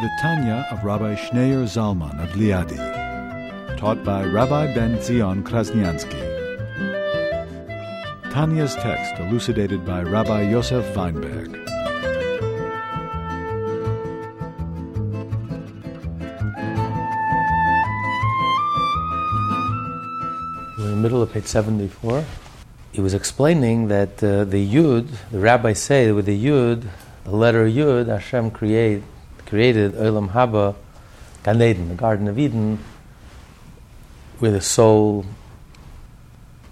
The Tanya of Rabbi Schneur Zalman of Liadi, taught by Rabbi Ben Zion Krasniansky. Tanya's text elucidated by Rabbi Yosef Weinberg. We're in the middle of page 74. He was explaining that uh, the Yud, the rabbis say with the Yud, the letter Yud, Hashem create, created Olam Haba, Gan Eden, the Garden of Eden, where the soul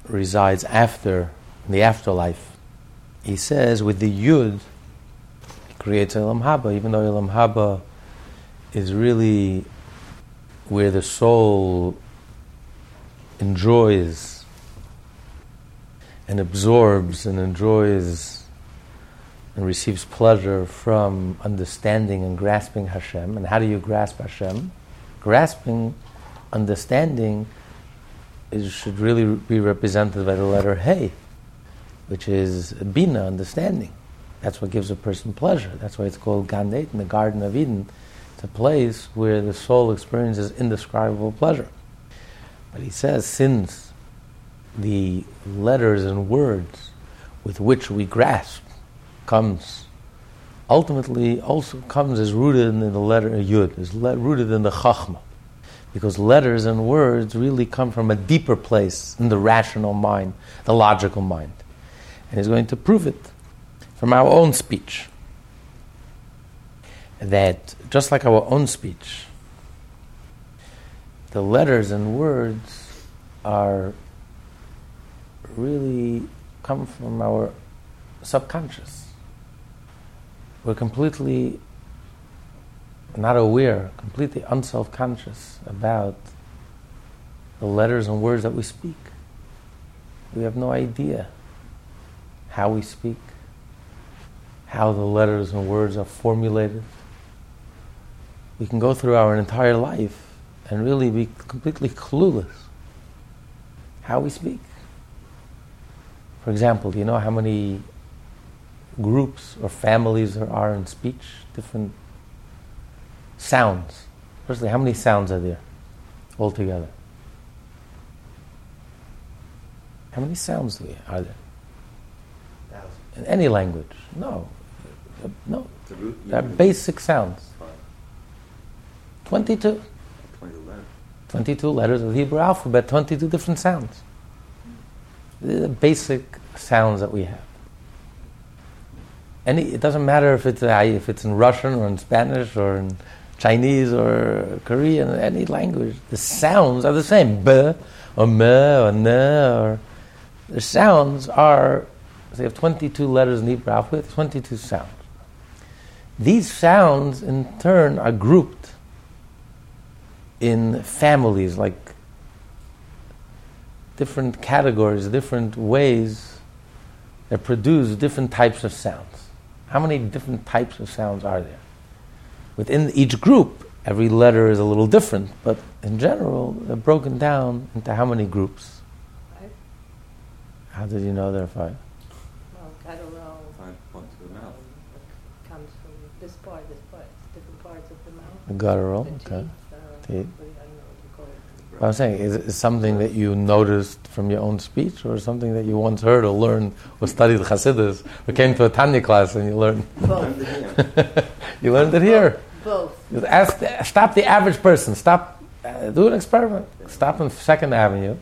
resides after, in the afterlife. He says with the Yud, he creates Olam Haba, even though Olam Haba is really where the soul enjoys and absorbs and enjoys and receives pleasure from understanding and grasping Hashem. And how do you grasp Hashem? Grasping, understanding, is, should really be represented by the letter Hey, which is Bina, understanding. That's what gives a person pleasure. That's why it's called Gan Eden, the Garden of Eden. It's a place where the soul experiences indescribable pleasure. But he says, since the letters and words with which we grasp comes ultimately also comes as rooted in the letter uh, Yud, is le- rooted in the Chachma. Because letters and words really come from a deeper place in the rational mind, the logical mind. And he's going to prove it from our own speech. That just like our own speech, the letters and words are really come from our subconscious. We're completely not aware, completely unself conscious about the letters and words that we speak. We have no idea how we speak, how the letters and words are formulated. We can go through our entire life and really be completely clueless how we speak. For example, do you know how many groups or families there are in speech? Different sounds. Firstly, how many sounds are there altogether? How many sounds are there? In any language? No. No. They're basic sounds. 22. 22 letters of the Hebrew alphabet, 22 different sounds. The basic sounds that we have. Any, it doesn't matter if it's, uh, if it's in Russian or in Spanish or in Chinese or Korean, any language. The sounds are the same. B or me or ne or the sounds are, they have 22 letters in Hebrew alphabet, 22 sounds. These sounds in turn are grouped in families, like different categories, different ways that produce different types of sounds. How many different types of sounds are there? Within each group, every letter is a little different, but in general, they're broken down into how many groups? Five. How did you know there are five? Well, guttural Five points of the mouth. comes from this part, this part, different parts of the mouth. The guttural, the okay. teeth, uh, Teeth. what- I don't know what you call it. What I'm saying is, is something that you noticed from your own speech, or something that you once heard or learned or studied Hasidus, or came to a Tanya class and you learned. Both, you learned it here. both. Ask, stop the average person. Stop. Uh, do an experiment. Stop on Second Avenue,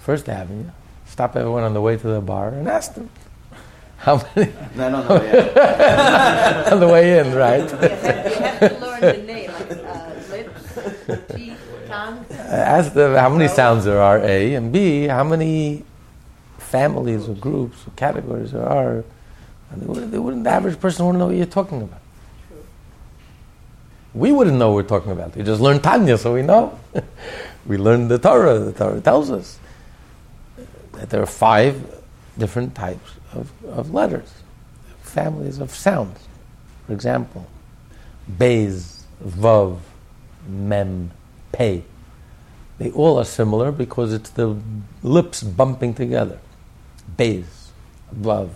First Avenue. Stop everyone on the way to the bar and ask them how many No, no, no, yeah. on the way in, right? You have, you have to learn the name, like uh, lips, teeth, Uh, tongue. ask them how many sounds there are, A, and B, how many families or groups or categories there are. And they wouldn't, they wouldn't, the average person wouldn't know what you're talking about. True. We wouldn't know what we're talking about. We just learned Tanya, so we know. we learned the Torah. The Torah tells us that there are five different types of, of letters, families of sounds. For example, Beis, Vav, Mem, Pei. They all are similar because it's the lips bumping together. Beis, Vav,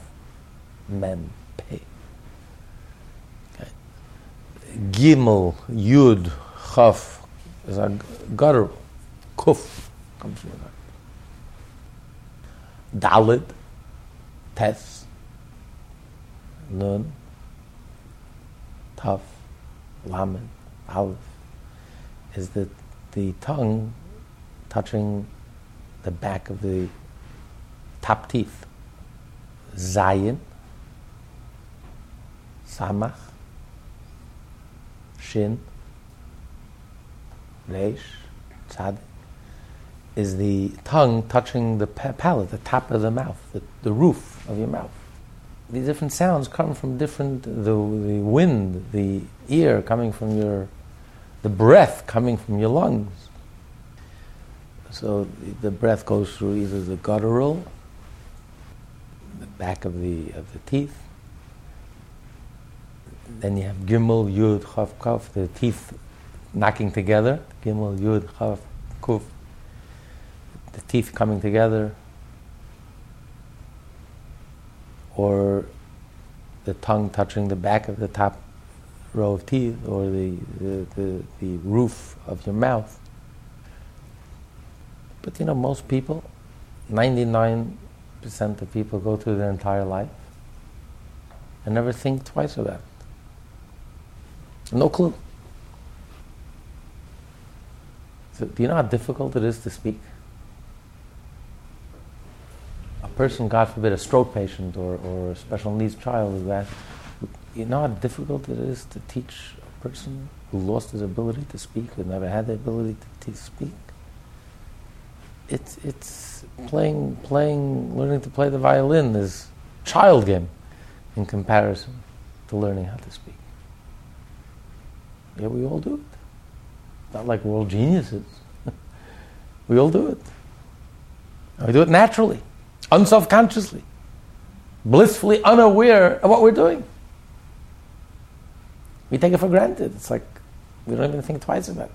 Mem, Pei. Okay. Gimel, Yud, Chaf is a guttural. Kuf comes from that. Dalid, Tes, Nun, Taf, Lamed, Aleph is the, the tongue touching the back of the top teeth. Zayin, Samach, Shin, Reish, Tzad, is the tongue touching the palate, the top of the mouth, the, the roof of your mouth. These different sounds come from different, the, the wind, the ear coming from your, the breath coming from your lungs. So the breath goes through either the guttural, the back of the of the teeth. Then you have gimel, yud, chaf, kaf, the teeth knocking together. Gimel, yud, chaf, kuf. The teeth coming together. Or the tongue touching the back of the top row of teeth or the, the, the, the roof of your mouth. But you know, most people, 99% of people go through their entire life and never think twice about it. No clue. So, do you know how difficult it is to speak? A person, God forbid, a stroke patient or, or a special needs child is that. You know how difficult it is to teach a person who lost his ability to speak, who never had the ability to, to speak? It's it's playing playing learning to play the violin is child game in comparison to learning how to speak. Yeah, we all do it. Not like we're all geniuses. we all do it. And we do it naturally, unselfconsciously, blissfully unaware of what we're doing. We take it for granted. It's like we don't even think twice about it.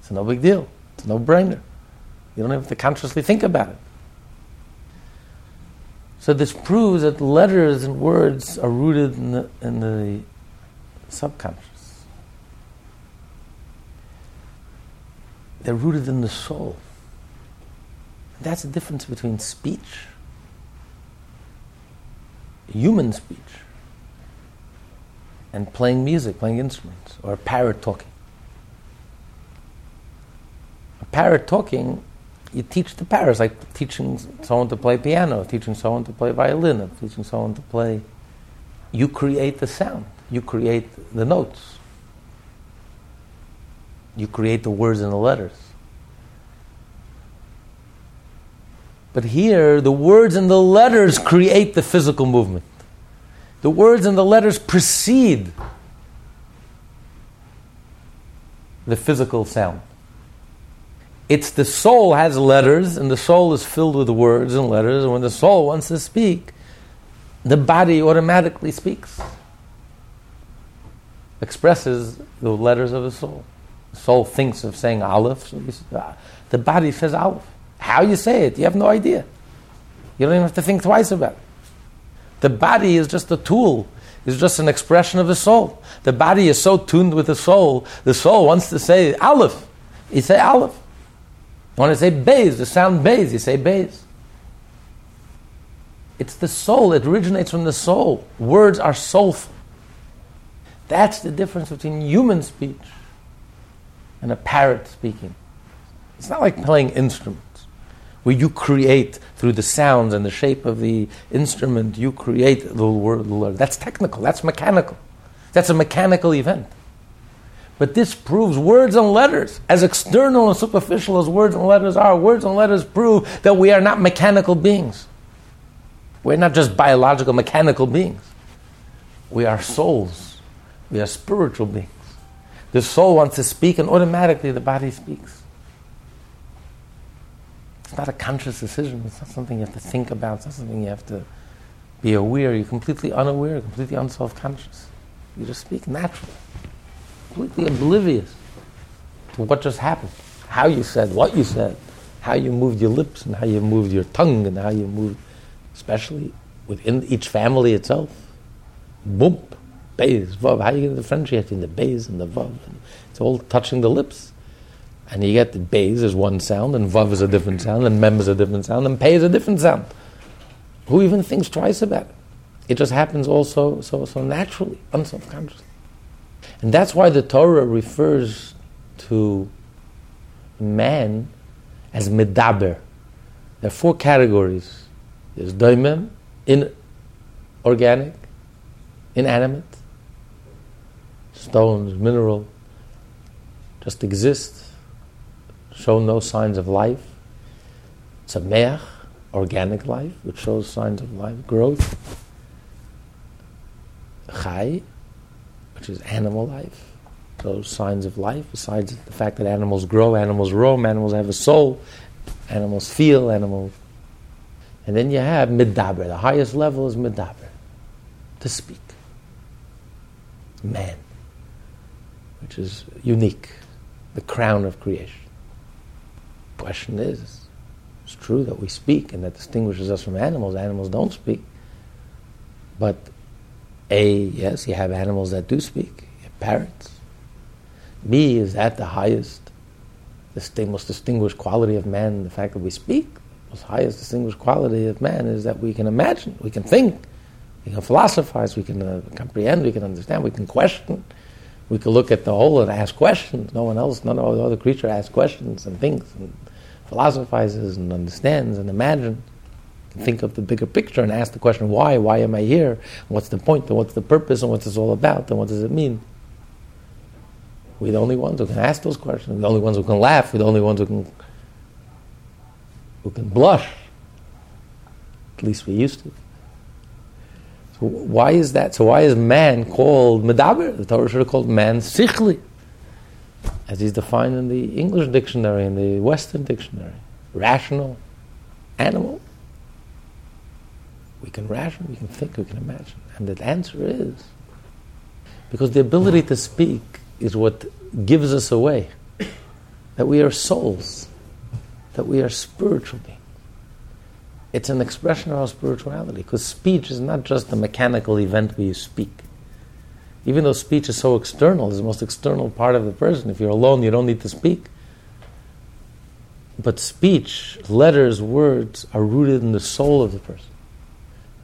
It's no big deal. It's no brainer. You don't have to consciously think about it. So this proves that letters and words are rooted in the, in the subconscious. They're rooted in the soul. That's the difference between speech, human speech, and playing music, playing instruments, or a parrot talking. A parrot talking you teach the parrots, like teaching someone to play piano, teaching someone to play violin, teaching someone to play. You create the sound, you create the notes, you create the words and the letters. But here, the words and the letters create the physical movement. The words and the letters precede the physical sound. It's the soul has letters, and the soul is filled with words and letters. And when the soul wants to speak, the body automatically speaks, expresses the letters of the soul. The soul thinks of saying Aleph, so uh, the body says Aleph. How you say it, you have no idea. You don't even have to think twice about it. The body is just a tool, it's just an expression of the soul. The body is so tuned with the soul, the soul wants to say Aleph. You say Aleph. Want to say bays, the sound bays, you say bays. It's the soul, it originates from the soul. Words are soulful. That's the difference between human speech and a parrot speaking. It's not like playing instruments, where you create through the sounds and the shape of the instrument, you create the word. That's technical, that's mechanical. That's a mechanical event. But this proves words and letters, as external and superficial as words and letters are, words and letters prove that we are not mechanical beings. We're not just biological, mechanical beings. We are souls. We are spiritual beings. The soul wants to speak, and automatically the body speaks. It's not a conscious decision. It's not something you have to think about. It's not something you have to be aware. You're completely unaware, completely unself conscious. You just speak naturally, completely oblivious to what just happened, how you said, what you said, how you moved your lips, and how you moved your tongue, and how you moved, especially within each family itself. Boom, bays, vav. How you going to differentiate between the bays and the vav? It's all touching the lips. And you get the bays is one sound, and vav is a different sound, and mem is a different sound, and pay is a different sound. Who even thinks twice about it? It just happens also so, so naturally, unselfconsciously. And that's why the Torah refers to man as medaber. There are four categories. There's daimem, inorganic, inanimate, stones, mineral, just exist, show no signs of life. Tzameach, organic life, which shows signs of life, growth. Chai, which is animal life, those signs of life, besides the fact that animals grow, animals roam, animals have a soul, animals feel, animals. And then you have midaber. The highest level is midaber, to speak. Man, which is unique, the crown of creation. Question is, it's true that we speak and that distinguishes us from animals. Animals don't speak. But A, yes, you have animals that do speak. You have parrots. B, is that the highest, the most distinguished quality of man, the fact that we speak? The most highest distinguished quality of man is that we can imagine, we can think, we can philosophize, we can uh, comprehend, we can understand, we can question. We can look at the whole and ask questions. No one else, none of the other creature asks questions and thinks. And philosophizes and understands and imagines, think of the bigger picture and ask the question, why? Why am I here? What's the point? And what's the purpose? And what's this all about? And what does it mean? We're the only ones who can ask those questions. We're the only ones who can laugh. We're the only ones who can who can blush. At least we used to. So why is that? So why is man called medaber? The Torah should have called man sichli as he's defined in the English dictionary and the Western dictionary. Rational animal. We can ration, we can think, we can imagine. And the answer is because the ability to speak is what gives us away that we are souls, that we are spiritual beings. It's an expression of our spirituality because speech is not just a mechanical event where you speak. Even though speech is so external, it's the most external part of the person. If you're alone, you don't need to speak. But speech, letters, words are rooted in the soul of the person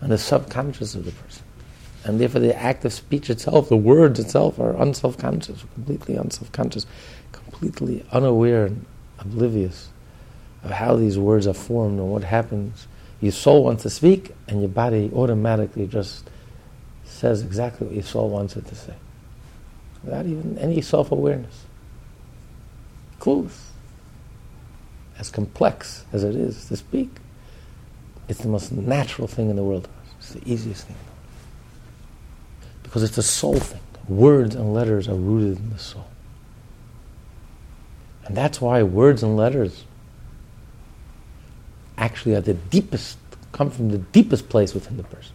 and the subconscious of the person. And therefore, the act of speech itself, the words itself, are unself-conscious, completely unself-conscious, completely unaware and oblivious of how these words are formed and what happens. Your soul wants to speak, and your body automatically just says exactly what your soul wants it to say, without even any self awareness. Clueless. As complex as it is to speak, it's the most natural thing in the world. It's the easiest thing. Because it's a soul thing. Words and letters are rooted in the soul. And that's why words and letters actually are the deepest, come from the deepest place within the person.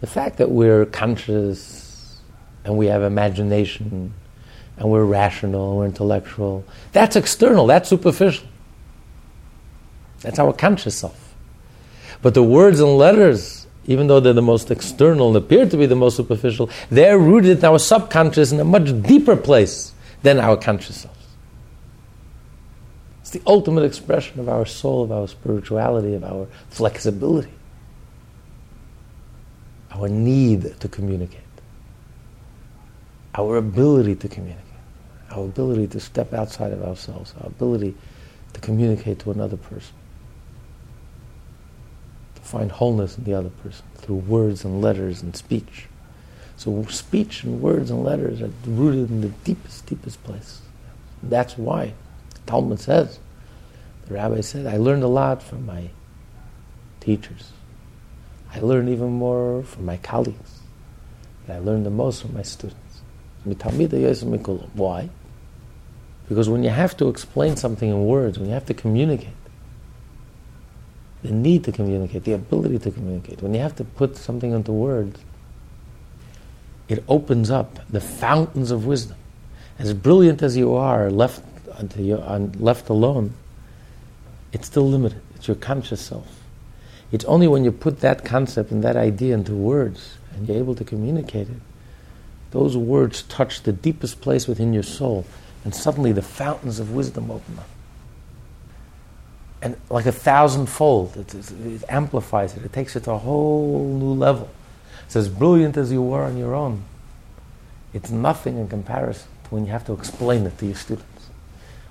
The fact that we're conscious and we have imagination and we're rational, we're intellectual, that's external, that's superficial. That's our conscious self. But the words and letters, even though they're the most external and appear to be the most superficial, they're rooted in our subconscious in a much deeper place than our conscious selves. It's the ultimate expression of our soul, of our spirituality, of our flexibility. Our need to communicate, our ability to communicate, our ability to step outside of ourselves, our ability to communicate to another person, find wholeness in the other person through words and letters and speech. So speech and words and letters are rooted in the deepest, deepest place. That's why Talmud says, the rabbi said, I learned a lot from my teachers. I learned even more from my colleagues. But I learned the most from my students. Why? Because when you have to explain something in words, when you have to communicate, the need to communicate, the ability to communicate, when you have to put something into words, it opens up the fountains of wisdom. As brilliant as you are, left you, left alone, it's still limited. It's your conscious self. It's only when you put that concept and that idea into words and you're able to communicate it, those words touch the deepest place within your soul, and suddenly the fountains of wisdom open up. And like a thousandfold, it, it amplifies it, it takes it to a whole new level. It's as brilliant as you were on your own. It's nothing in comparison to when you have to explain it to your students.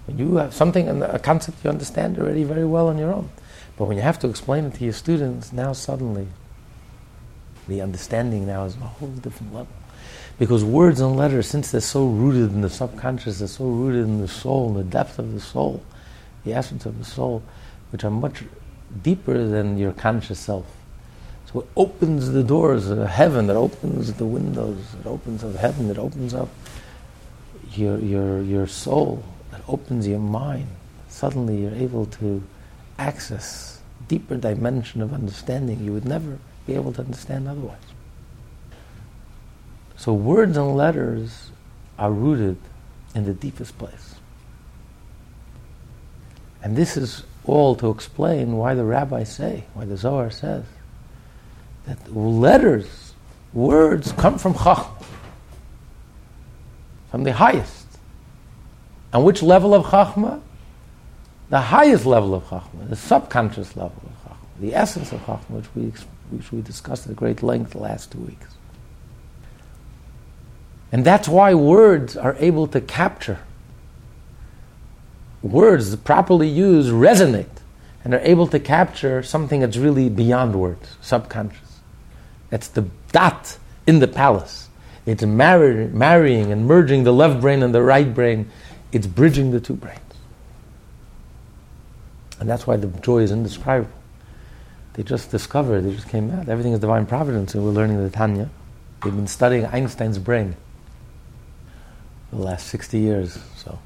When you have something, and a concept you understand already very well on your own. But when you have to explain it to your students, now suddenly the understanding now is on a whole different level. Because words and letters, since they're so rooted in the subconscious, they're so rooted in the soul, in the depth of the soul, the essence of the soul, which are much deeper than your conscious self. So it opens the doors of heaven, it opens the windows, it opens up heaven, it opens up your, your, your soul, it opens your mind. Suddenly you're able to access deeper dimension of understanding you would never be able to understand otherwise. So words and letters are rooted in the deepest place. And this is all to explain why the rabbis say, why the Zohar says, that letters, words come from Chachma, from the highest. And which level of Chachma? The highest level of Chachma, the subconscious level of Chachma, the essence of Chachma, which we, which we discussed at great length the last two weeks. And that's why words are able to capture. Words properly used resonate and are able to capture something that's really beyond words, subconscious. That's the dot in the palace. It's marry, marrying and merging the left brain and the right brain. It's bridging the two brains. And that's why the joy is indescribable. They just discovered, they just came out. Everything is divine providence, and we're learning the Tanya. They've been studying Einstein's brain for the last 60 years so.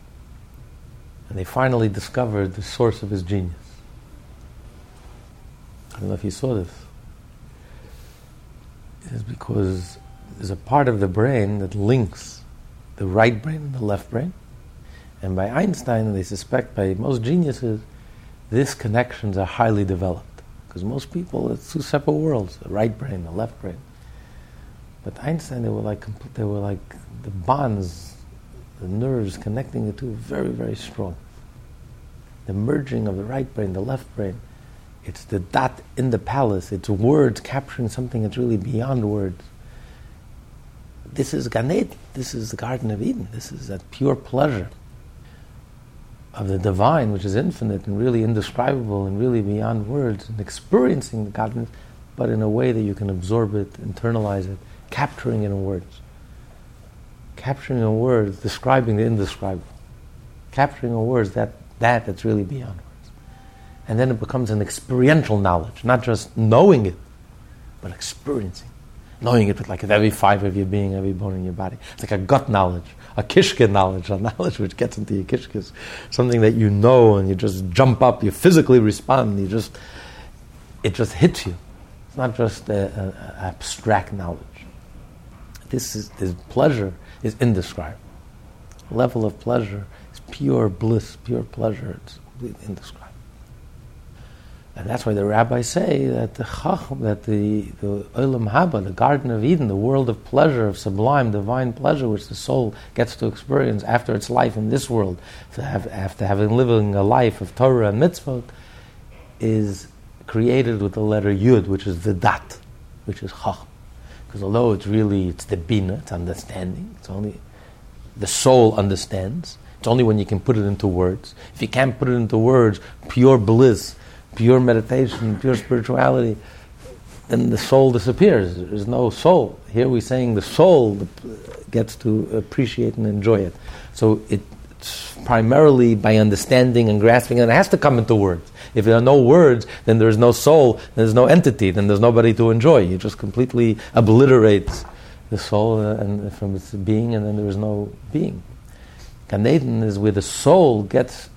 And they finally discovered the source of his genius. I don't know if you saw this is because there's a part of the brain that links the right brain and the left brain. And by Einstein, they suspect by most geniuses, these connections are highly developed. Because most people, it's two separate worlds, the right brain, the left brain. But Einstein, they were like, they were like the bonds, the nerves connecting the two, very, very strong. The merging of the right brain, the left brain, it's the dot in the palace. It's words capturing something that's really beyond words. This is Gan Eden. This is the Garden of Eden. This is that pure pleasure of the divine, which is infinite and really indescribable and really beyond words, and experiencing the godness, but in a way that you can absorb it, internalize it, capturing it in words. Capturing in words, describing the indescribable. Capturing in words that, that that's really beyond words. And then it becomes an experiential knowledge, not just knowing it, but experiencing. Knowing it with like every fiber of your being, every bone in your body. It's like a gut knowledge, a kishke knowledge, a knowledge which gets into your kishkes. Something that you know and you just jump up, you physically respond, you just, it just hits you. It's not just an abstract knowledge. This is, this pleasure is indescribable. Level of pleasure is pure bliss, pure pleasure. It's completely indescribable. And that's why the rabbis say that the chacham, that the, the Olam Haba, the Garden of Eden, the world of pleasure, of sublime, divine pleasure, which the soul gets to experience after its life in this world, have, after having living a life of Torah and mitzvot, is created with the letter Yud, which is the Dat, which is chacham. Because although it's really, it's the bina, it's understanding, it's only, the soul understands, it's only when you can put it into words. If you can't put it into words, pure bliss, pure meditation, pure spirituality, then the soul disappears. There's no soul. Here we're saying the soul gets to appreciate and enjoy it. So it's primarily by understanding and grasping, and it has to come into words. If there are no words, then there's no soul, there's no entity, then there's nobody to enjoy. You just completely obliterate the soul uh, and from its being, and then there is no being. Gan is where the soul gets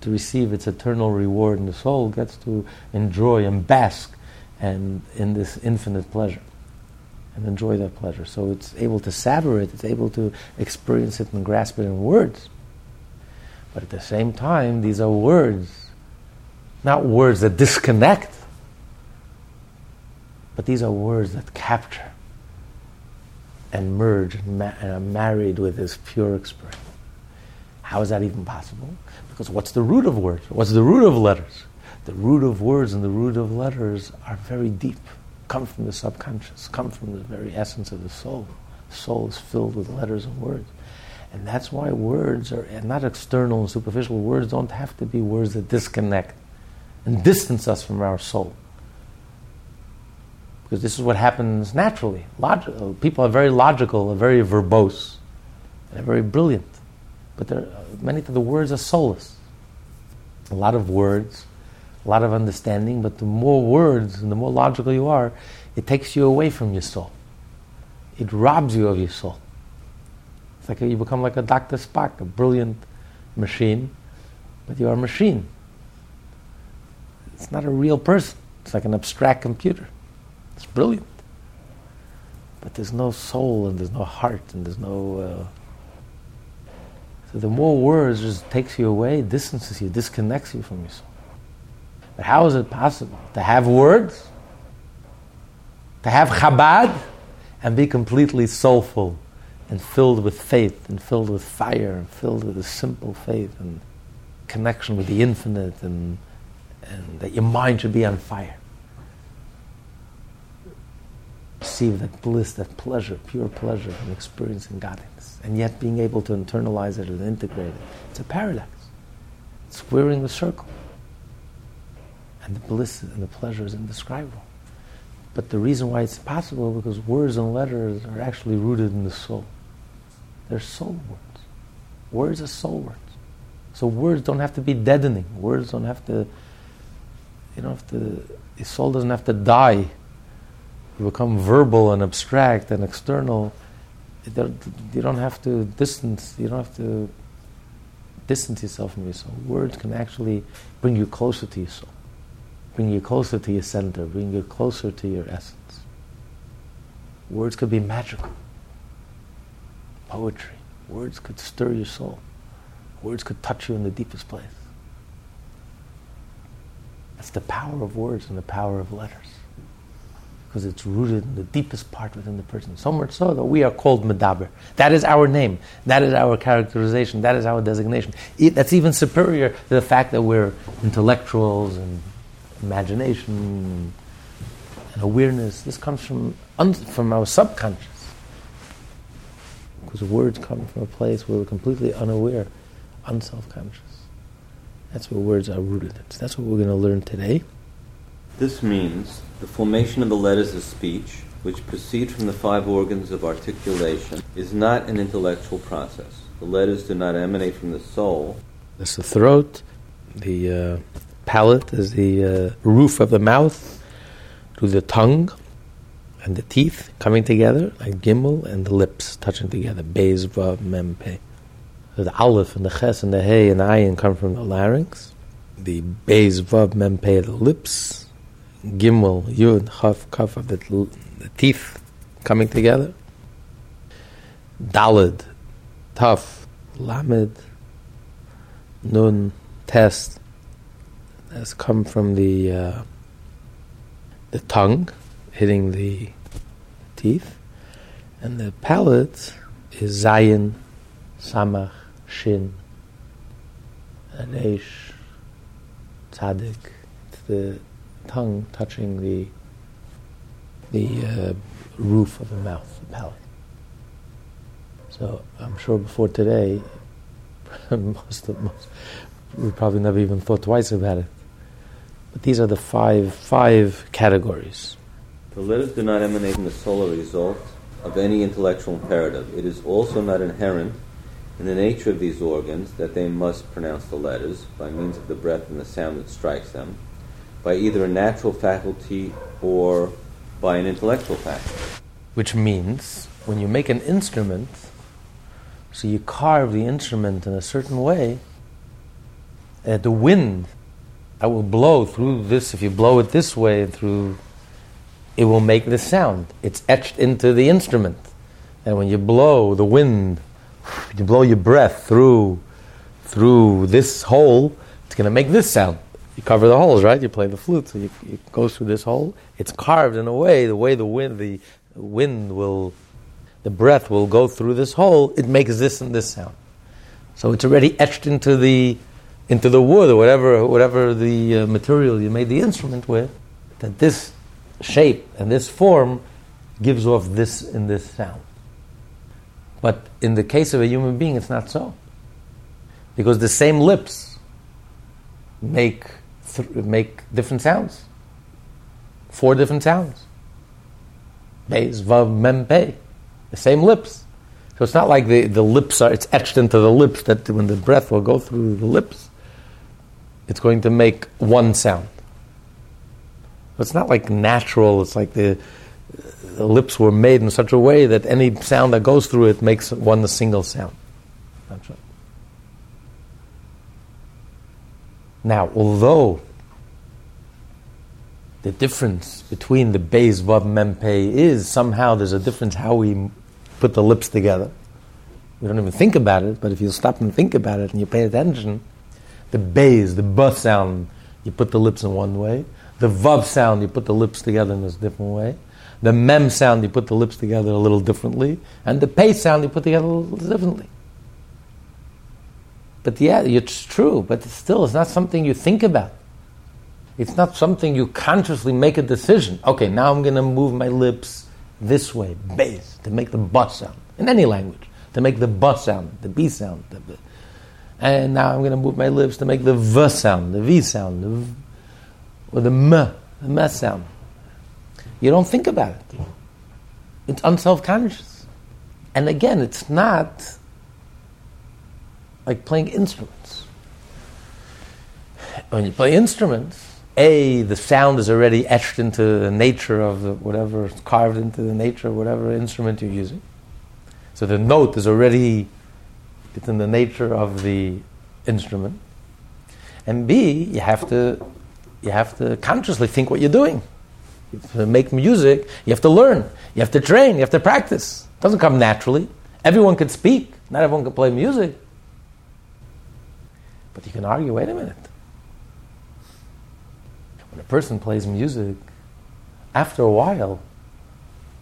to receive its eternal reward, and the soul gets to enjoy and bask and in this infinite pleasure and enjoy that pleasure. So it's able to savor it, it's able to experience it and grasp it in words. But at the same time, these are words, not words that disconnect, but these are words that capture and merge and, are married with this pure experience. How is that even possible? Because what's the root of words? What's the root of letters? The root of words and the root of letters are very deep, come from the subconscious, come from the very essence of the soul. The soul is filled with letters and words. And that's why words are not external and superficial. Words don't have to be words that disconnect and distance us from our soul. Because this is what happens naturally. Logical. Uh, people are very logical, are very verbose, they're very brilliant. But uh, many of the words are soulless. A lot of words, a lot of understanding, but the more words and the more logical you are, it takes you away from your soul. It robs you of your soul. It's like you become like a Dr. Spock, a brilliant machine, but you are a machine. It's not a real person. It's like an abstract computer. It's brilliant. But there's no soul and there's no heart and there's no. Uh, so the more words just takes you away, distances you, disconnects you from yourself. But how is it possible to have words, to have Chabad, and be completely soulful and filled with faith and filled with fire and filled with a simple faith and connection with the infinite and, and that your mind should be on fire? Receive that bliss, that pleasure, pure pleasure from experiencing godliness, and yet being able to internalize it and integrate it. It's a paradox. It's squaring the circle. And the bliss and the pleasure is indescribable. But the reason why it's possible because words and letters are actually rooted in the soul. They're soul words. Words are soul words. So words don't have to be deadening. Words don't have to, you don't have to, the soul doesn't have to die. You become verbal and abstract and external. You don't have to distance, you don't have to distance yourself from your soul. Words can actually bring you closer to your soul bring you closer to your center, bring you closer to your essence. Words could be magical. Poetry. Words could stir your soul. Words could touch you in the deepest place. That's the power of words and the power of letters. Because it's rooted in the deepest part within the person. So much so that we are called Medaber. That is our name. That is our characterization. That is our designation. that's even superior to the fact that we're intellectuals and imagination and awareness. This comes from, from our subconscious. Because words come from a place where we're completely unaware, unself-conscious. That's where words are rooted in. So that's what we're going to learn today. This means the formation of the letters of speech, which proceed from the five organs of articulation, is not an intellectual process. The letters do not emanate from the soul. That's the throat, the uh, palate is the uh, roof of the mouth, to the tongue and the teeth coming together, like gimel, and the lips touching together, beis, vav, mem, pe. The aleph and the ches and the hey and the ayin come from the larynx. The beis, vav, mem, pe, the lips. Gimel, yud, chaf, kaf of the, the teeth coming together. Dalid, taf, lamed, nun, test, has come from the uh, the tongue hitting the teeth, and the palate is zayin, samach, shin, anesh, tzadik. It's the tongue touching the the uh, roof of the mouth, the palate. So I'm sure before today, most of most, we probably never even thought twice about it. But these are the five, five categories. The letters do not emanate from the soul or result of any intellectual imperative. It is also not inherent in the nature of these organs that they must pronounce the letters by means of the breath and the sound that strikes them, by either a natural faculty or by an intellectual faculty. Which means when you make an instrument, so you carve the instrument in a certain way, uh, the wind that will blow through this, if you blow it this way, through, it will make this sound. It's etched into the instrument. And when you blow the wind, you blow your breath through, through this hole, it's going to make this sound. You cover the holes, right? You play the flute, so you, it goes through this hole. It's carved in a way, the way the wind, the wind will, the breath will go through this hole. It makes this and this sound. So it's already etched into the, into the wood or whatever, whatever the uh, material you made the instrument with. That this shape and this form gives off this and this sound. But in the case of a human being, it's not so. Because the same lips make, th- make different sounds. Four different sounds. Beis, Vav, Mem, Pei. The same lips. So it's not like the, the lips are, it's etched into the lips that when the breath will go through the lips, it's going to make one sound. It's not like natural, it's like the, the lips were made in such a way that any sound that goes through it makes one single sound. Now, although the difference between the Beis, Vav, Mem, Pei is somehow there's a difference how we put the lips together. We don't even think about it, but if you stop and think about it and you pay attention, the Beis, the B sound, you put the lips in one way. The Vav sound, you put the lips together in this different way. The Mem sound, you put the lips together a little differently. And the Pei sound, you put together a little differently. But yeah, it's true, but still, it's not something you think about. It's not something you consciously make a decision. Okay, now I'm going to move my lips this way, bass, to make the bus sound, in any language, to make the bus sound, the B sound. The. And now I'm going to move my lips to make the V sound, the V sound, the v, or the M, the M sound. You don't think about it. It's unself conscious. And again, it's not like playing instruments. When you play instruments, A, the sound is already etched into the nature of the, whatever, carved into the nature of whatever instrument you're using. So the note is already, it's in the nature of the instrument. And B, you have to, you have to consciously think what you're doing. To make music, you have to learn, you have to train, you have to practice. It doesn't come naturally. Everyone can speak, not everyone can play music. But you can argue wait a minute. When a person plays music, after a while,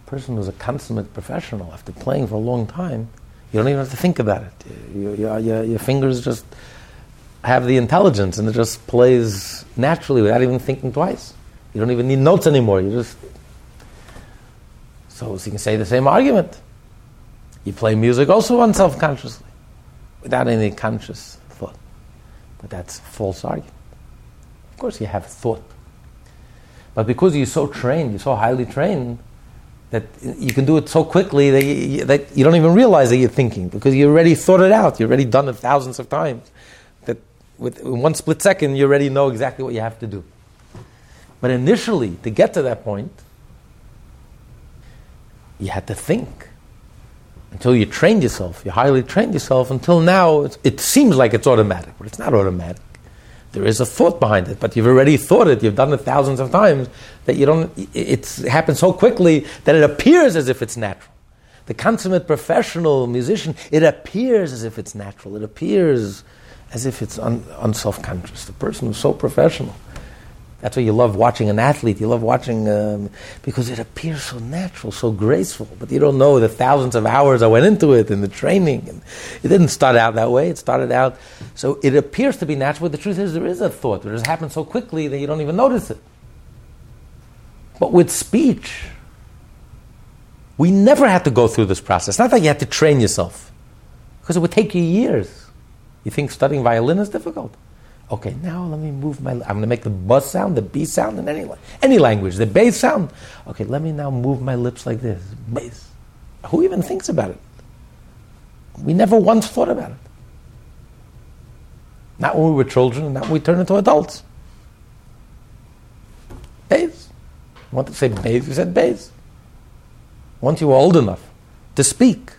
a person who's a consummate professional, after playing for a long time, you don't even have to think about it. You, you, your, your fingers just have the intelligence and it just plays naturally without even thinking twice. You don't even need notes anymore. You just. So, so you can say the same argument. You play music also unself consciously, without any conscious thought. But that's a false argument. Of course, you have thought. But because you're so trained, you're so highly trained, that you can do it so quickly that you, that you don't even realize that you're thinking because you already thought it out. You've already done it thousands of times. That with in one split second, you already know exactly what you have to do. But initially, to get to that point, you had to think until you trained yourself. You highly trained yourself until now. it seems like it's automatic, but it's not automatic. There is a thought behind it, but you've already thought it. You've done it thousands of times that you don't. It's happened so quickly that it appears as if it's natural. The consummate professional musician, it appears as if it's natural. It appears as if it's un, unself-conscious. The person who's so professional. That's why you love watching an athlete. You love watching um, because it appears so natural, so graceful. But you don't know the thousands of hours I went into it and the training. And it didn't start out that way. It started out so it appears to be natural. But the truth is, there is a thought. It just happens so quickly that you don't even notice it. But with speech, we never had to go through this process. Not that you had to train yourself, because it would take you years. You think studying violin is difficult? Okay, now let me move my. I'm going to make the buzz sound, the B sound in any any language, the bass sound. Okay, let me now move my lips like this, bass. Who even thinks about it? We never once thought about it. Not when we were children, not when we turn into adults. Bass. You want to say bass? You said bass. Once you were old enough to speak.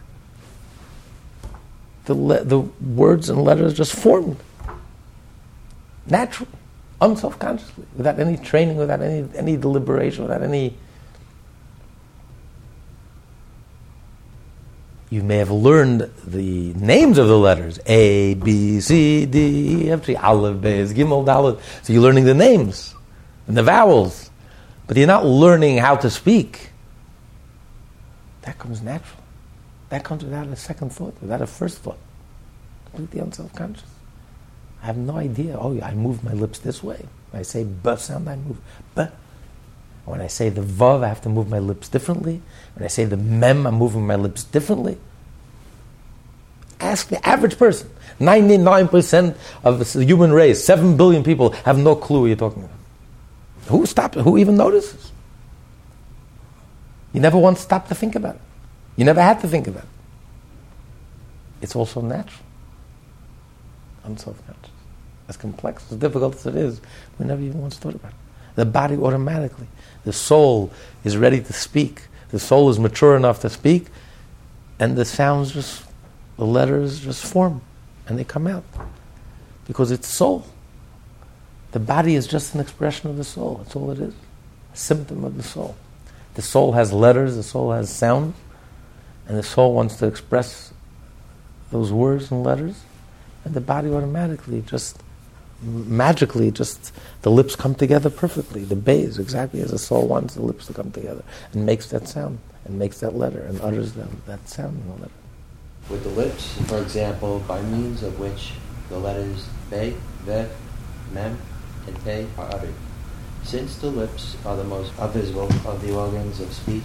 The, le- the words and letters just formed naturally, unself consciously, without any training, without any, any deliberation, without any. You may have learned the names of the letters A, B, C, D, E, F, G, Aleph, Gimel, Dalet. So you're learning the names and the vowels, but you're not learning how to speak. That comes natural. That comes without a second thought, without a first thought. Completely unself conscious. I have no idea. Oh, I move my lips this way. When I say b sound, I move b. When I say the vav, I have to move my lips differently. When I say the mem, I'm moving my lips differently. Ask the average person. 99% of the human race, 7 billion people, have no clue what you're talking about. Who stops? Who even notices? You never once stopped to think about it. You never had to think about it. It's also natural. Unself-conscious. As complex, as difficult as it is, we never even once thought about it. The body automatically, the soul is ready to speak. The soul is mature enough to speak, and the sounds just, the letters just form, and they come out. Because it's soul. The body is just an expression of the soul. That's all it is. A symptom of the soul. The soul has letters, the soul has sound, and the soul wants to express those words and letters, and the body automatically just magically just the lips come together perfectly. The Beis, exactly as the soul wants the lips to come together, and makes that sound, and makes that letter, and utters that, that sound in the letter. With the lips, for example, by means of which the letters Be, Ve, Mem, and Pe are uttered. Since the lips are the most visible of the organs of speech,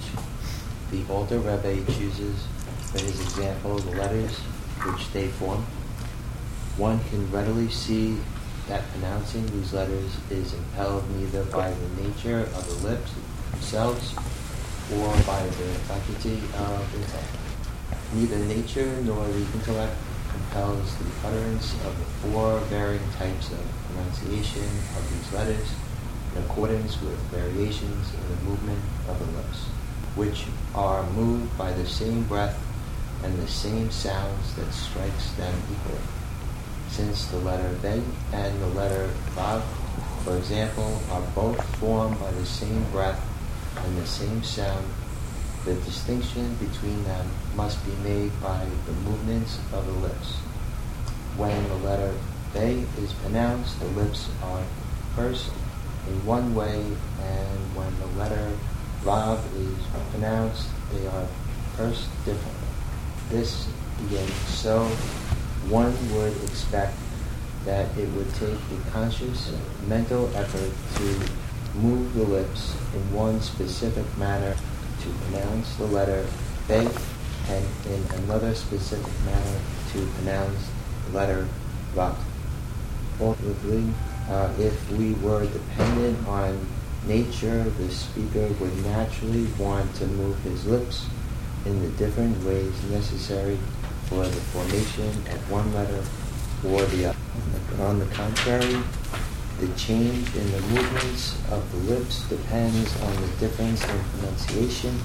the Alter Rebbe chooses for his example the letters which they form. One can readily see that pronouncing these letters is impelled neither by the nature of the lips themselves or by the faculty of the tongue. Neither nature nor the intellect compels the utterance of the four varying types of pronunciation of these letters in accordance with variations in the movement of the lips, which are moved by the same breath and the same sounds that strikes them equally. Since the letter Ve and the letter Vav, for example, are both formed by the same breath and the same sound, the distinction between them must be made by the movements of the lips. When the letter Ve is pronounced, the lips are pursed in one way, and when the letter Vav is pronounced, they are pursed differently. This being so, one would expect that it would take a conscious mental effort to move the lips in one specific manner to pronounce the letter Be and in another specific manner to pronounce the letter Vav. Ultimately, uh, if we were dependent on nature, the speaker would naturally want to move his lips in the different ways necessary for the formation of one letter or the other. On the contrary, the change in the movements of the lips depends on the difference in pronunciation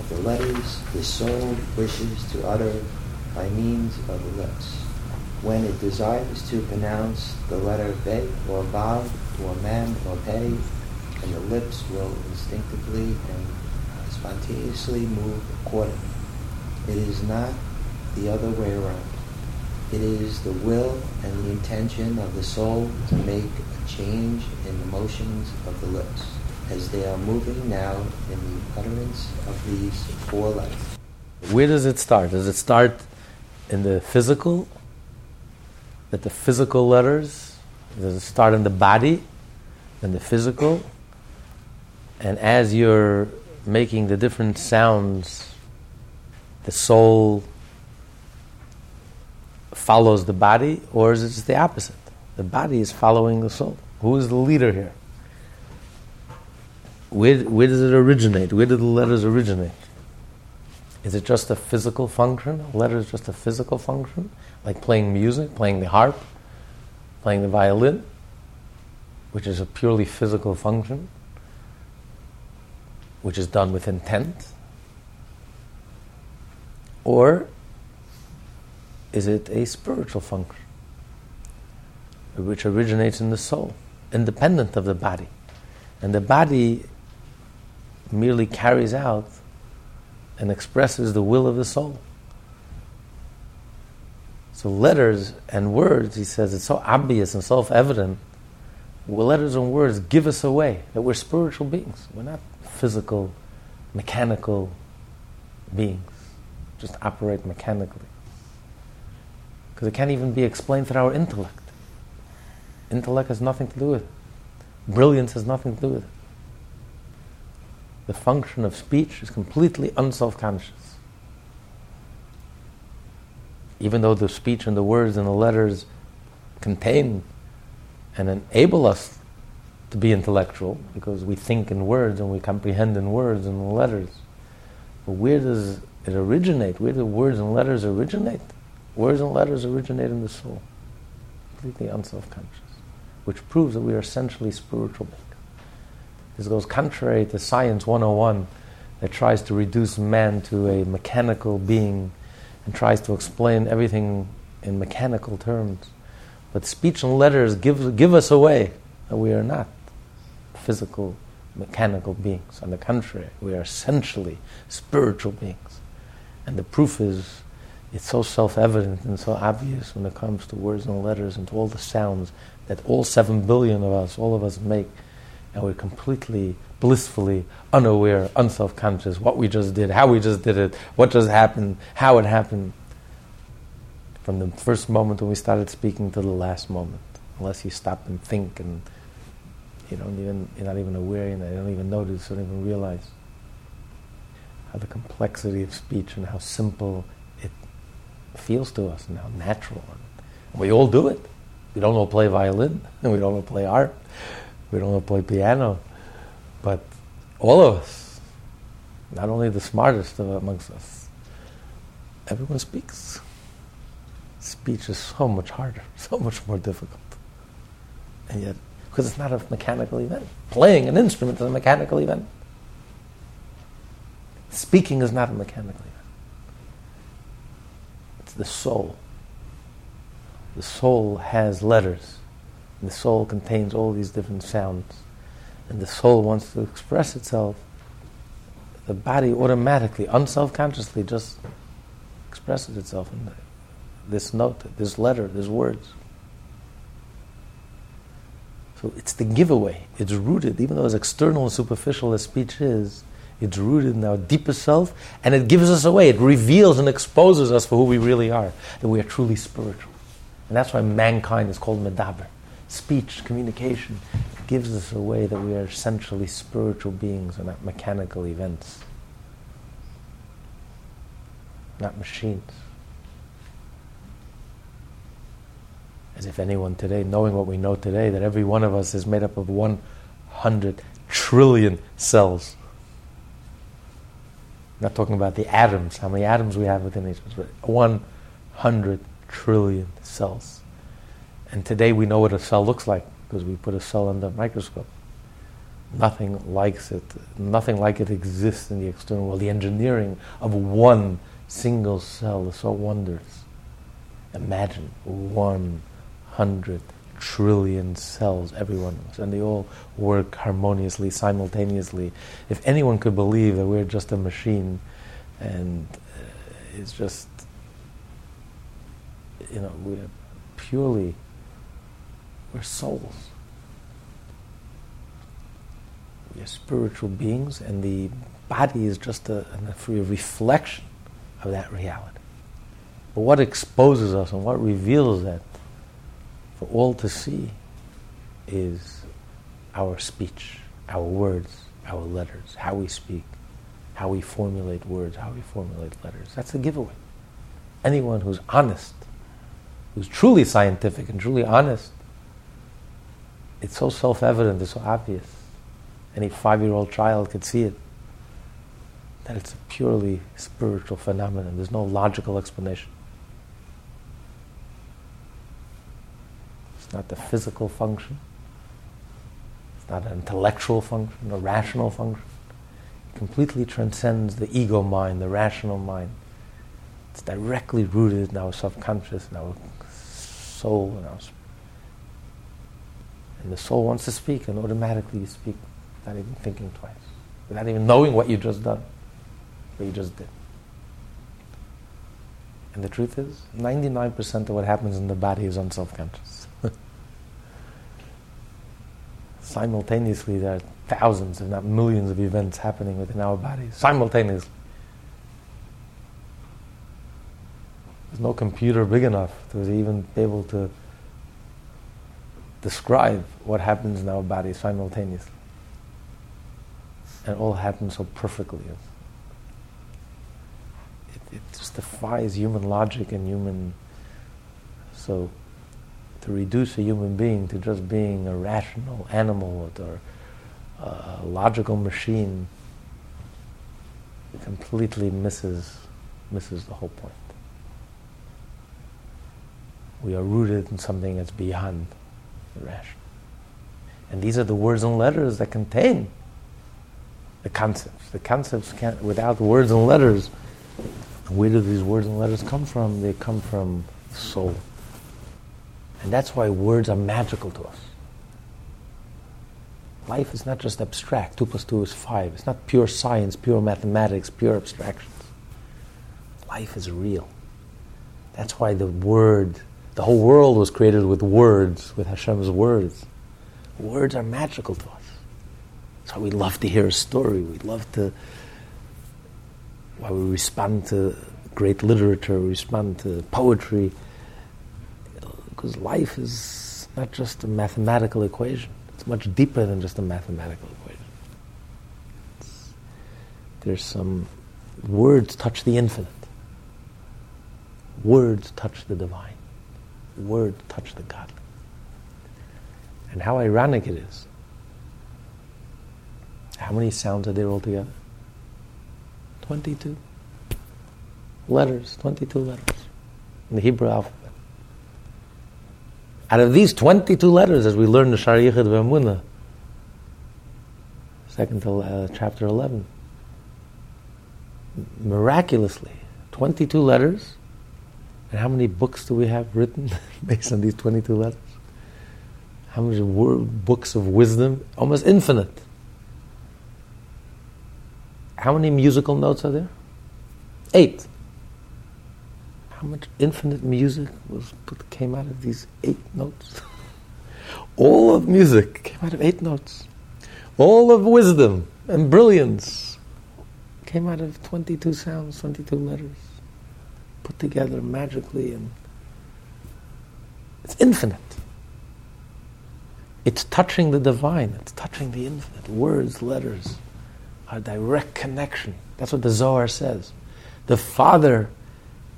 of the letters the soul wishes to utter by means of the lips. When it desires to pronounce the letter Be or Vav or Mem or Pe, and the lips will instinctively and spontaneously move accordingly. It is not the other way around. It is the will and the intention of the soul to make a change in the motions of the lips as they are moving now in the utterance of these four letters. Where does it start? Does it start in the physical? That the physical letters? Does it start in the body? In the physical? And as you're making the different sounds, the soul follows the body, or is it just the opposite? The body is following the soul. Who is the leader here? Where, where does it originate? Where do the letters originate? Is it just a physical function? A letter is just a physical function, like playing music, playing the harp, playing the violin, which is a purely physical function, which is done with intent? Or is it a spiritual function which originates in the soul, independent of the body? And the body merely carries out and expresses the will of the soul. So letters and words, he says, it's so obvious and self-evident. Well, letters and words give us away that we're spiritual beings. We're not physical, mechanical beings. Just operate mechanically. Because it can't even be explained through our intellect. Intellect has nothing to do with it. Brilliance has nothing to do with it. The function of speech is completely unself-conscious. Even though the speech and the words and the letters contain and enable us to be intellectual, because we think in words and we comprehend in words and letters. But where does it originate? Where do words and letters originate? Words and letters originate in the soul, completely unself-conscious, which proves that we are essentially spiritual beings. This goes contrary to Science 101 that tries to reduce man to a mechanical being and tries to explain everything in mechanical terms. But speech and letters give, give us away that we are not physical, mechanical beings. On the contrary, we are essentially spiritual beings. And the proof is it's so self evident and so obvious when it comes to words and letters and to all the sounds that all seven billion of us, all of us make and we're completely blissfully unaware, unself conscious, what we just did, how we just did it, what just happened, how it happened. From the first moment when we started speaking to the last moment, unless you stop and think and you don't even, you're not even aware, and you don't even notice, you don't even realize how the complexity of speech and how simple feels to us and how natural. And we all do it. We don't all play violin and we don't all play art we don't all play piano, but all of us, not only the smartest amongst us, everyone speaks. Speech is so much harder, so much more difficult. And yet, because it's not a mechanical event. Playing an instrument is a mechanical event. Speaking is not a mechanical event. It's the soul. The soul has letters the soul contains all these different sounds. And the soul wants to express itself. The body automatically, unself-consciously, just expresses itself in this note, this letter, these words. So it's the giveaway. It's rooted, even though as external and superficial as speech is, it's rooted in our deepest self, and it gives us away. It reveals and exposes us for who we really are, that we are truly spiritual. And that's why mankind is called Medaber speech, communication, gives us a way that we are essentially spiritual beings and not mechanical events, not machines. As if anyone today, knowing what we know today, that every one of us is made up of 100 trillion cells. I'm not talking about the atoms, how many atoms we have within each but 100 trillion cells. And today we know what a cell looks like because we put a cell under a microscope. Nothing likes it. Nothing like it exists in the external world. The engineering of one single cell is so wondrous. Imagine 100 trillion cells, every one of us, and they all work harmoniously, simultaneously. If anyone could believe that we're just a machine and uh, it's just, you know, we're purely we're souls. We are spiritual beings, and the body is just a, a reflection of that reality. But what exposes us and what reveals that for all to see is our speech, our words, our letters, how we speak, how we formulate words, how we formulate letters. That's the giveaway. Anyone who's honest, who's truly scientific and truly honest, it's so self evident, it's so obvious. Any five year old child could see it. That it's a purely spiritual phenomenon. There's no logical explanation. Not the physical function, it's not an intellectual function, a rational function. It completely transcends the ego mind, the rational mind. It's directly rooted in our subconscious, in our soul, in our spirit. And the soul wants to speak, and automatically you speak without even thinking twice, without even knowing what you just done, what you just did. And the truth is, 99% of what happens in the body is unself-conscious. Simultaneously, there are thousands, if not millions, of events happening within our bodies. Simultaneously. There's no computer big enough to even be able to describe what happens in our body simultaneously. And it all happens so perfectly. It, it just defies human logic and human. So, to reduce a human being to just being a rational animal or a uh, logical machine completely misses misses the whole point. We are rooted in something that's beyond the rational. And these are the words and letters that contain the concepts. The concepts can't, without words and letters, where do these words and letters come from? They come from the soul. And that's why words are magical to us. Life is not just abstract. Two plus two is five. It's not pure science, pure mathematics, pure abstractions. Life is real. That's why the word, the whole world was created with words, with Hashem's words. Words are magical to us. That's why we love to hear a story. We love to, why we respond to great literature, we respond to poetry, because life is not just a mathematical equation. It's much deeper than just a mathematical equation. It's, there's some words touch the infinite. Words touch the divine. Words touch the godly. And how ironic it is. How many sounds are there altogether? 22. Letters, 22 letters in the Hebrew alphabet. Out of these 22 letters, as we learn the Shaar Yichud V'Emunah, second to uh, chapter 11, miraculously, 22 letters, and how many books do we have written based on these 22 letters? How many word, books of wisdom? Almost infinite. How many musical notes are there? Eight how much infinite music was put, came out of these eight notes? All of music came out of eight notes. All of wisdom and brilliance came out of 22 sounds, 22 letters, put together magically, and it's infinite. It's touching the divine, it's touching the infinite. Words, letters, are direct connection. That's what the Zohar says. The Father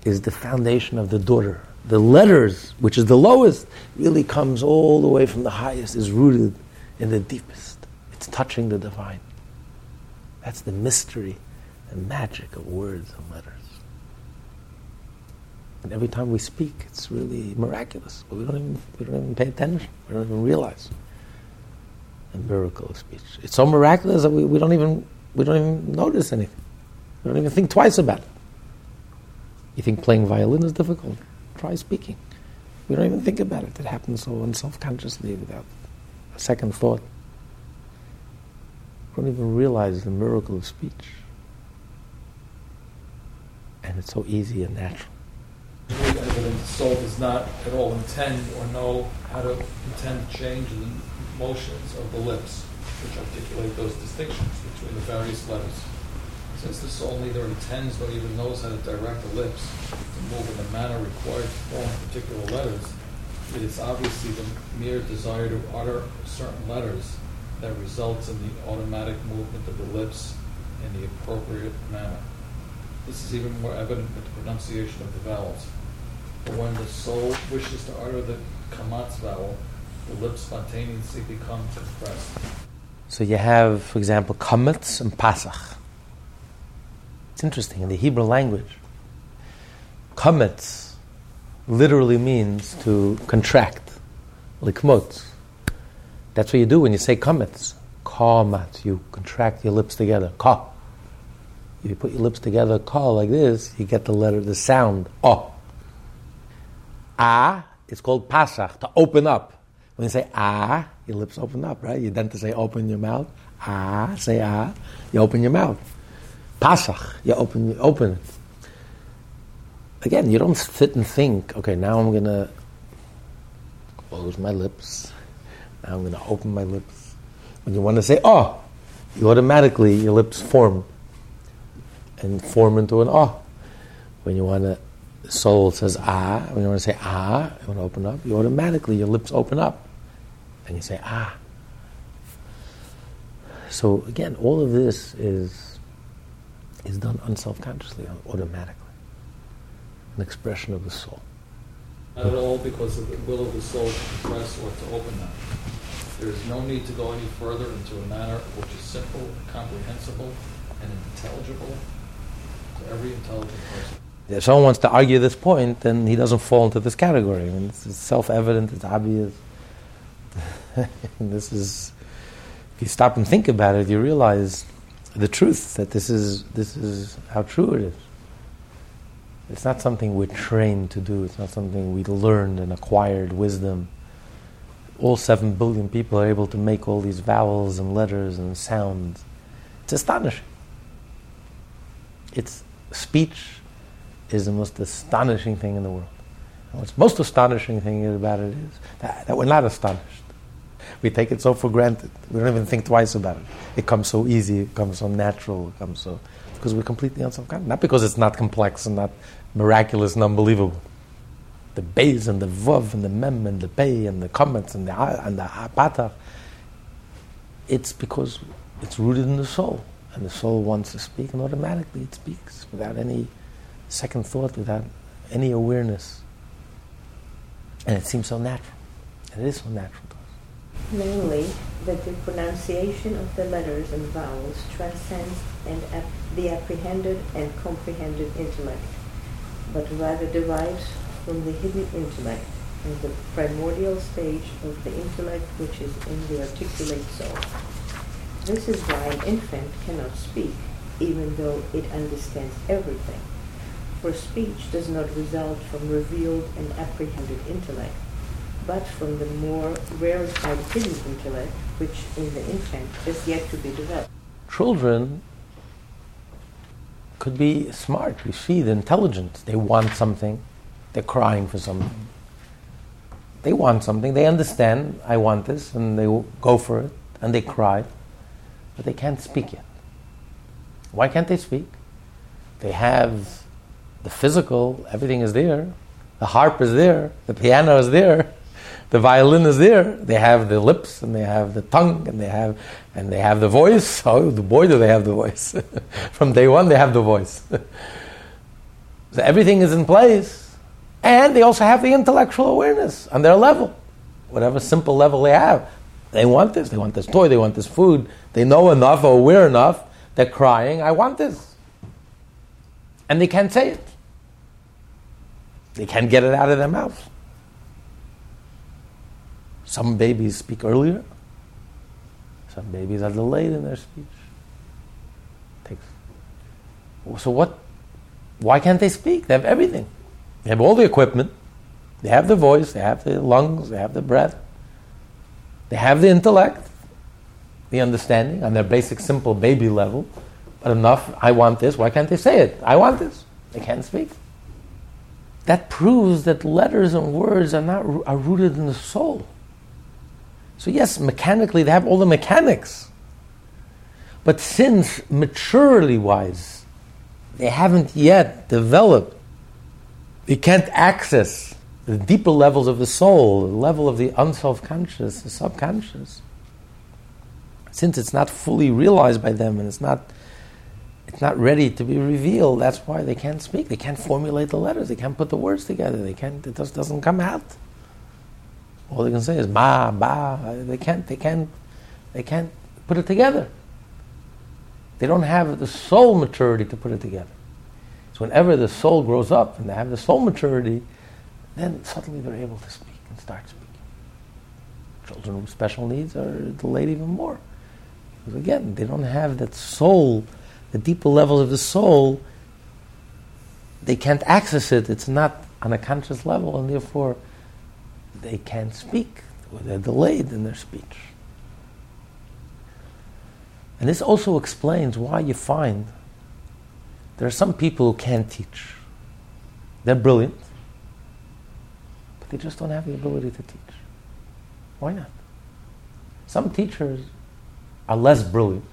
is the foundation of the daughter. The letters, which is the lowest, really comes all the way from the highest, is rooted in the deepest. It's touching the divine. That's the mystery and magic of words and letters. And every time we speak, it's really miraculous, but we don't even, we don't even pay attention. We don't even realize the miracle of speech. It's so miraculous that we, we, don't even, we don't even notice anything. We don't even think twice about it. You think playing violin is difficult? Try speaking. We don't even think about it. It happens so unself-consciously without a second thought. We don't even realize the miracle of speech. And it's so easy and natural. The soul does not at all intend or know how to intend to change the motions of the lips, which articulate those distinctions between the various letters. Since the soul neither intends nor even knows how to direct the lips to move in the manner required to form particular letters, it is obviously the mere desire to utter certain letters that results in the automatic movement of the lips in the appropriate manner. This is even more evident with the pronunciation of the vowels. For when the soul wishes to utter the kamatz vowel, the lips spontaneously become compressed. So you have, for example, kamatz and pasach. It's interesting, in the Hebrew language, kametz literally means to contract, likmot. That's what you do when you say kametz. Kamat, you contract your lips together. Ka. If you put your lips together, call like this, you get the letter, the sound, oh. Ah, it's called pasach, to open up. When you say ah, your lips open up, right? You then to say open your mouth. Ah, say ah, you open your mouth. Pasach, you open, you open it. Again, you don't sit and think, okay, now I'm going to close my lips. Now I'm going to open my lips. When you want to say oh, you automatically, your lips form and form into an ah. When you want to soul says ah, when you want to say ah, you want to open up, you automatically, your lips open up. And you say ah. So again, all of this is, is done unself-consciously, automatically. An expression of the soul. Not at all because of the will of the soul to compress or to open them. There is no need to go any further into a manner which is simple, comprehensible, and intelligible to every intelligent person if someone wants to argue this point, then he doesn't fall into this category. I mean, it's, it's self-evident, it's obvious. this is, if you stop and think about it, you realize the truth that this is this is how true it is. It's not something we're trained to do. It's not something we learned and acquired wisdom. All seven billion people are able to make all these vowels and letters and sounds. It's astonishing. It's speech is the most astonishing thing in the world. And what's most astonishing thing about it is that, that, we're not astonished. We take it so for granted. We don't even think twice about it. It comes so easy, it comes so natural, it comes so because we're completely unself-conscious. Not because it's not complex and not miraculous and unbelievable. The Beis and the vav and the mem and the pei and the kametz and the and the patach. It's because it's rooted in the soul, and the soul wants to speak, and automatically it speaks without any second thought, without any awareness. And it seems so natural. And it is so natural. Namely, that the pronunciation of the letters and vowels transcends and ap- the apprehended and comprehended intellect, but rather derives from the hidden intellect and the primordial stage of the intellect which is in the articulate soul. This is why an infant cannot speak, even though it understands everything for speech does not result from revealed and apprehended intellect, but from the more rarefied hidden intellect, which in the infant is yet to be developed. Children could be smart. We see the intelligence. They want something. They're crying for something. They want something. They understand, I want this, and they go for it, and they cry. But they can't speak yet. Why can't they speak? They have the physical, everything is there. The harp is there. The piano is there. The violin is there. They have the lips and they have the tongue and they have and they have the voice. Oh, boy, do they have the voice! From day one, they have the voice. so everything is in place, and they also have the intellectual awareness on their level, whatever simple level they have. They want this. They want this toy. They want this food. They know enough or aware enough. They're crying. I want this, and they can't say it. They can't get it out of their mouth. Some babies speak earlier. Some babies are delayed in their speech. Takes. So what? Why can't they speak? They have everything. They have all the equipment. They have the voice. They have the lungs. They have the breath. They have the intellect, the understanding on their basic, simple baby level. But enough. I want this. Why can't they say it? I want this. They can't speak that proves that letters and words are not are rooted in the soul. So yes, mechanically they have all the mechanics. But since maturity wise, they haven't yet developed, they can't access the deeper levels of the soul, the level of the unself-conscious, the subconscious. Since it's not fully realized by them and it's not it's not ready to be revealed. That's why they can't speak. They can't formulate the letters. They can't put the words together. They can't. It just doesn't come out. All they can say is ma ba. They can't. They can't. They can't put it together. They don't have the soul maturity to put it together. So whenever the soul grows up and they have the soul maturity, then suddenly they're able to speak and start speaking. Children with special needs are delayed even more. Because again, they don't have that soul the deeper levels of the soul, they can't access it. It's not on a conscious level, and therefore they can't speak, or they're delayed in their speech. And this also explains why you find there are some people who can't teach. They're brilliant, but they just don't have the ability to teach. Why not? Some teachers are less brilliant,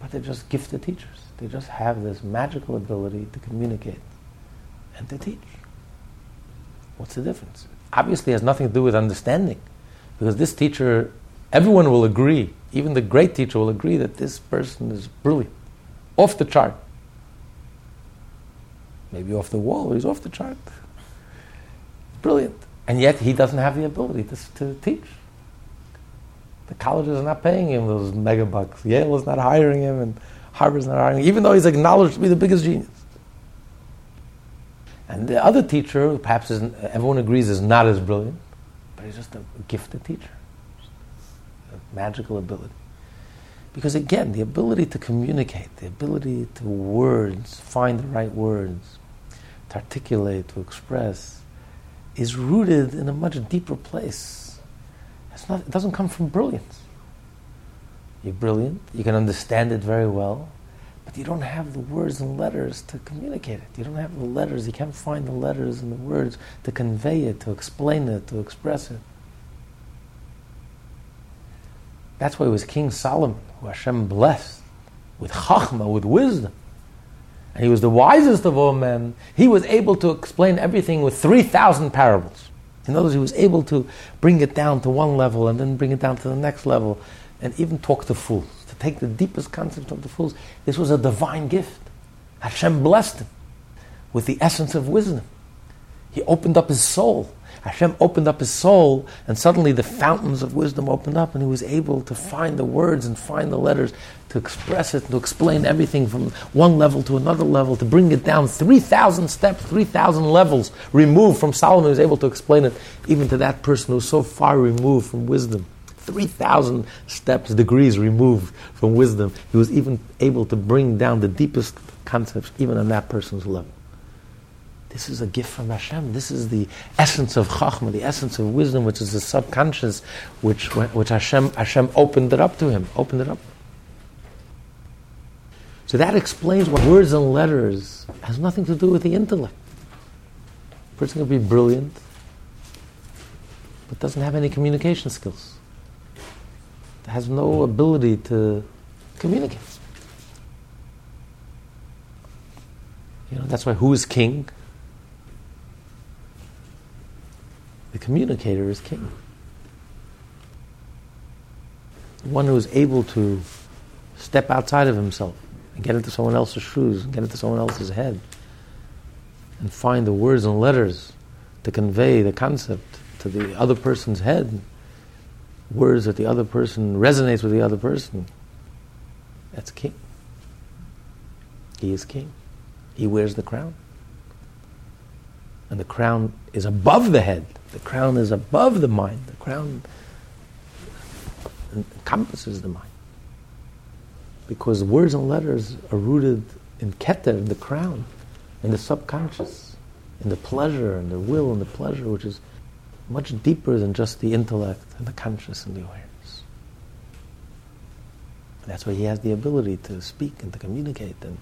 but they're just gifted teachers. They just have this magical ability to communicate and to teach. What's the difference? Obviously, it has nothing to do with understanding, because this teacher, everyone will agree, even the great teacher will agree that this person is brilliant, off the chart. Maybe off the wall, he's off the chart. Brilliant. And yet he doesn't have the ability to, to teach. The colleges are not paying him those mega bucks. Yale is not hiring him, and Harvard's not hiring him, even though he's acknowledged to be the biggest genius. And the other teacher, perhaps everyone agrees, is not as brilliant, but he's just a gifted teacher. A magical ability. Because again, the ability to communicate, the ability to words, find the right words, to articulate, to express, is rooted in a much deeper place. It's not, it doesn't come from brilliance. You're brilliant, you can understand it very well, but you don't have the words and letters to communicate it. You don't have the letters, you can't find the letters and the words to convey it, to explain it, to express it. That's why it was King Solomon, who Hashem blessed with chachma, with wisdom and he was the wisest of all men, he was able to explain everything with 3,000 parables. In other words, he was able to bring it down to one level and then bring it down to the next level and even talk to fools, take the deepest concept of the fools. This was a divine gift. Hashem blessed him with the essence of wisdom. He opened up his soul Hashem opened up his soul, and suddenly the fountains of wisdom opened up, and he was able to find the words and find the letters to express it, to explain everything from one level to another level, to bring it down 3,000 steps, 3,000 levels removed from Solomon. He was able to explain it even to that person who's so far removed from wisdom. 3,000 steps, degrees removed from wisdom. He was even able to bring down the deepest concepts even on that person's level. This is a gift from Hashem. This is the essence of Chachma, the essence of wisdom, which is the subconscious, which, which Hashem, Hashem opened it up to him, opened it up. So that explains why words and letters has nothing to do with the intellect. A person can be brilliant, but doesn't have any communication skills. Has no ability to communicate. You know, that's why who is king? The communicator is king. The One who is able to step outside of himself and get into someone else's shoes, and get into someone else's head, and find the words and letters to convey the concept to the other person's head, words that the other person resonates with the other person. That's king. He is king. He wears the crown. And the crown is above the head. The crown is above the mind. The crown encompasses the mind. Because words and letters are rooted in keter, the crown, in the subconscious, in the pleasure and the will and the pleasure, which is much deeper than just the intellect and the conscious and the awareness. That's why he has the ability to speak and to communicate and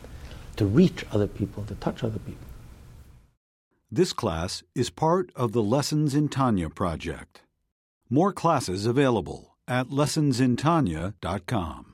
to reach other people, to touch other people. This class is part of the Lessons in Tanya project. More classes available at lessonsintanya.com.